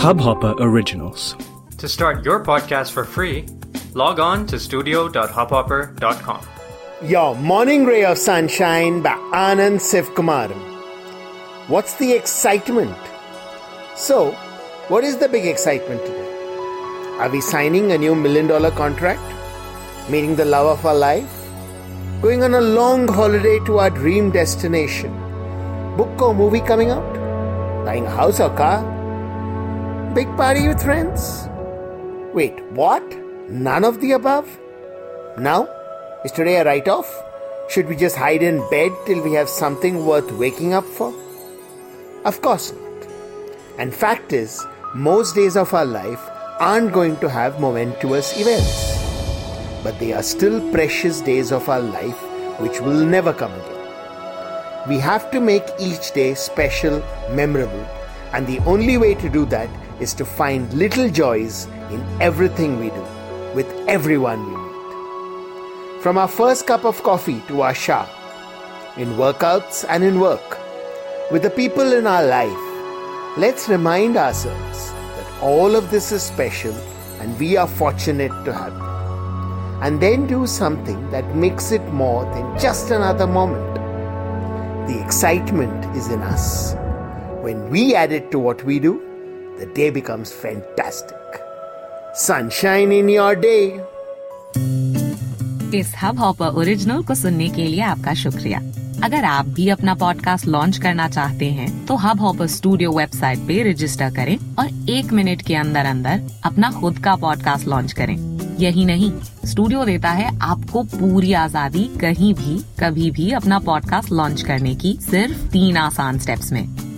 Hubhopper Originals. To start your podcast for free, log on to studio.hubhopper.com. Your morning ray of sunshine by Anand Sivakumaran. What's the excitement? So, what is the big excitement today? Are we signing a new million dollar contract? Meeting the love of our life? Going on a long holiday to our dream destination? Book or movie coming out? Buying a house or car? Big party with friends? Wait, what? None of the above? Now? Is today a write off? Should we just hide in bed till we have something worth waking up for? Of course not. And fact is, most days of our life aren't going to have momentous events. But they are still precious days of our life which will never come again. We have to make each day special, memorable, and the only way to do that is to find little joys in everything we do, with everyone we meet. From our first cup of coffee to our shower, in workouts and in work, with the people in our life, let's remind ourselves that all of this is special and we are fortunate to have them. And then do something that makes it more than just another moment. The excitement is in us. When we add it to what we do, the day becomes fantastic. Sunshine in your day. इस Hubhopper original को सुनने के लिए आपका शुक्रिया अगर आप भी अपना पॉडकास्ट लॉन्च करना चाहते हैं तो हब हॉपर स्टूडियो वेबसाइट पे रजिस्टर करें और एक मिनट के अंदर अंदर अपना खुद का पॉडकास्ट लॉन्च करें यही नहीं स्टूडियो देता है आपको पूरी आज़ादी कहीं भी कभी भी अपना पॉडकास्ट लॉन्च करने की सिर्फ़ तीन आसान स्टेप्स में